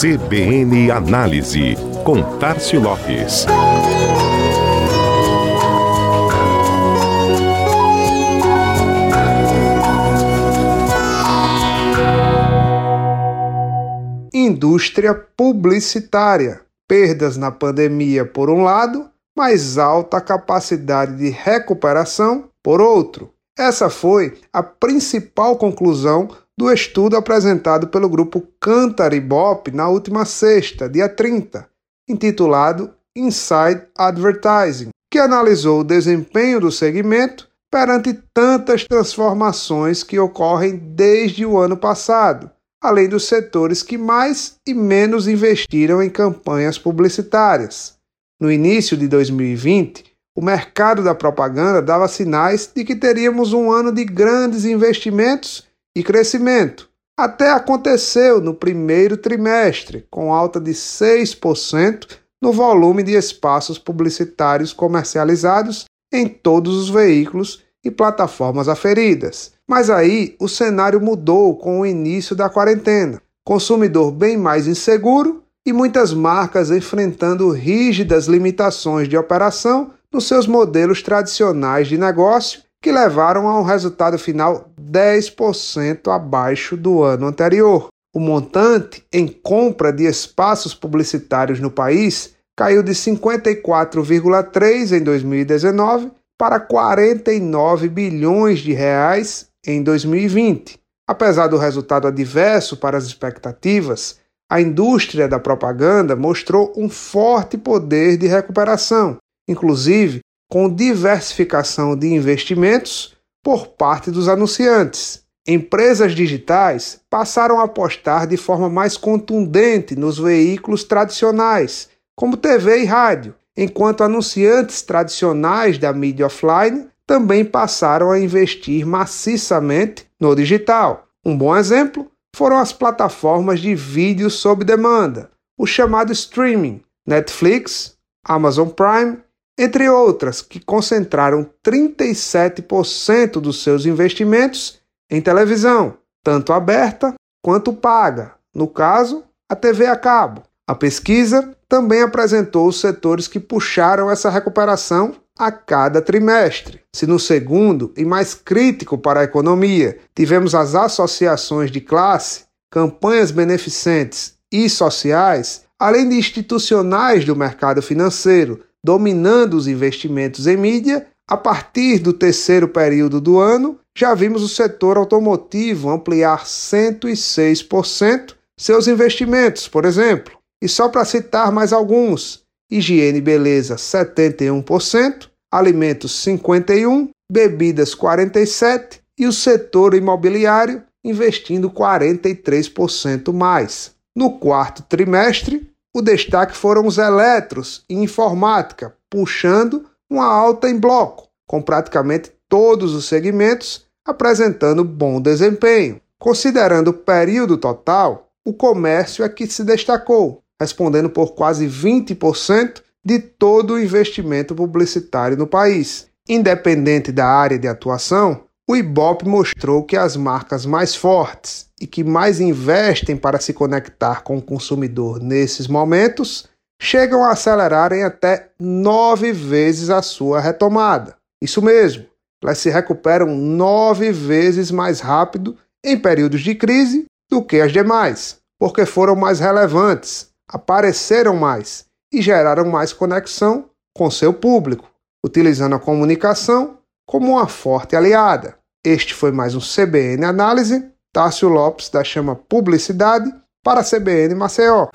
CBN Análise, com Tarcio Lopes. Indústria publicitária. Perdas na pandemia, por um lado, mais alta capacidade de recuperação, por outro. Essa foi a principal conclusão do estudo apresentado pelo grupo Cantar Ibope na última sexta, dia 30, intitulado Inside Advertising, que analisou o desempenho do segmento perante tantas transformações que ocorrem desde o ano passado, além dos setores que mais e menos investiram em campanhas publicitárias. No início de 2020, o mercado da propaganda dava sinais de que teríamos um ano de grandes investimentos e crescimento. Até aconteceu no primeiro trimestre, com alta de 6% no volume de espaços publicitários comercializados em todos os veículos e plataformas aferidas. Mas aí o cenário mudou com o início da quarentena. Consumidor bem mais inseguro e muitas marcas enfrentando rígidas limitações de operação nos seus modelos tradicionais de negócio que levaram a um resultado final 10% abaixo do ano anterior. O montante em compra de espaços publicitários no país caiu de 54,3 em 2019 para 49 bilhões de reais em 2020. Apesar do resultado adverso para as expectativas, a indústria da propaganda mostrou um forte poder de recuperação, inclusive com diversificação de investimentos por parte dos anunciantes. Empresas digitais passaram a apostar de forma mais contundente nos veículos tradicionais, como TV e rádio, enquanto anunciantes tradicionais da mídia offline também passaram a investir maciçamente no digital. Um bom exemplo foram as plataformas de vídeo sob demanda, o chamado streaming, Netflix, Amazon Prime entre outras, que concentraram 37% dos seus investimentos em televisão, tanto aberta quanto paga, no caso, a TV a cabo. A pesquisa também apresentou os setores que puxaram essa recuperação a cada trimestre. Se no segundo, e mais crítico para a economia, tivemos as associações de classe, campanhas beneficentes e sociais, além de institucionais do mercado financeiro, dominando os investimentos em mídia, a partir do terceiro período do ano, já vimos o setor automotivo ampliar 106% seus investimentos, por exemplo. E só para citar mais alguns: higiene e beleza 71%, alimentos 51%, bebidas 47% e o setor imobiliário investindo 43% mais. No quarto trimestre, o destaque foram os eletros e informática, puxando uma alta em bloco, com praticamente todos os segmentos apresentando bom desempenho. Considerando o período total, o comércio é que se destacou, respondendo por quase 20% de todo o investimento publicitário no país. Independente da área de atuação, o Ibope mostrou que as marcas mais fortes e que mais investem para se conectar com o consumidor nesses momentos chegam a acelerar em até nove vezes a sua retomada. Isso mesmo, elas se recuperam nove vezes mais rápido em períodos de crise do que as demais, porque foram mais relevantes, apareceram mais e geraram mais conexão com seu público, utilizando a comunicação como uma forte aliada. Este foi mais um CBN Análise. Tássio Lopes, da Chama Publicidade, para a CBN Maceió.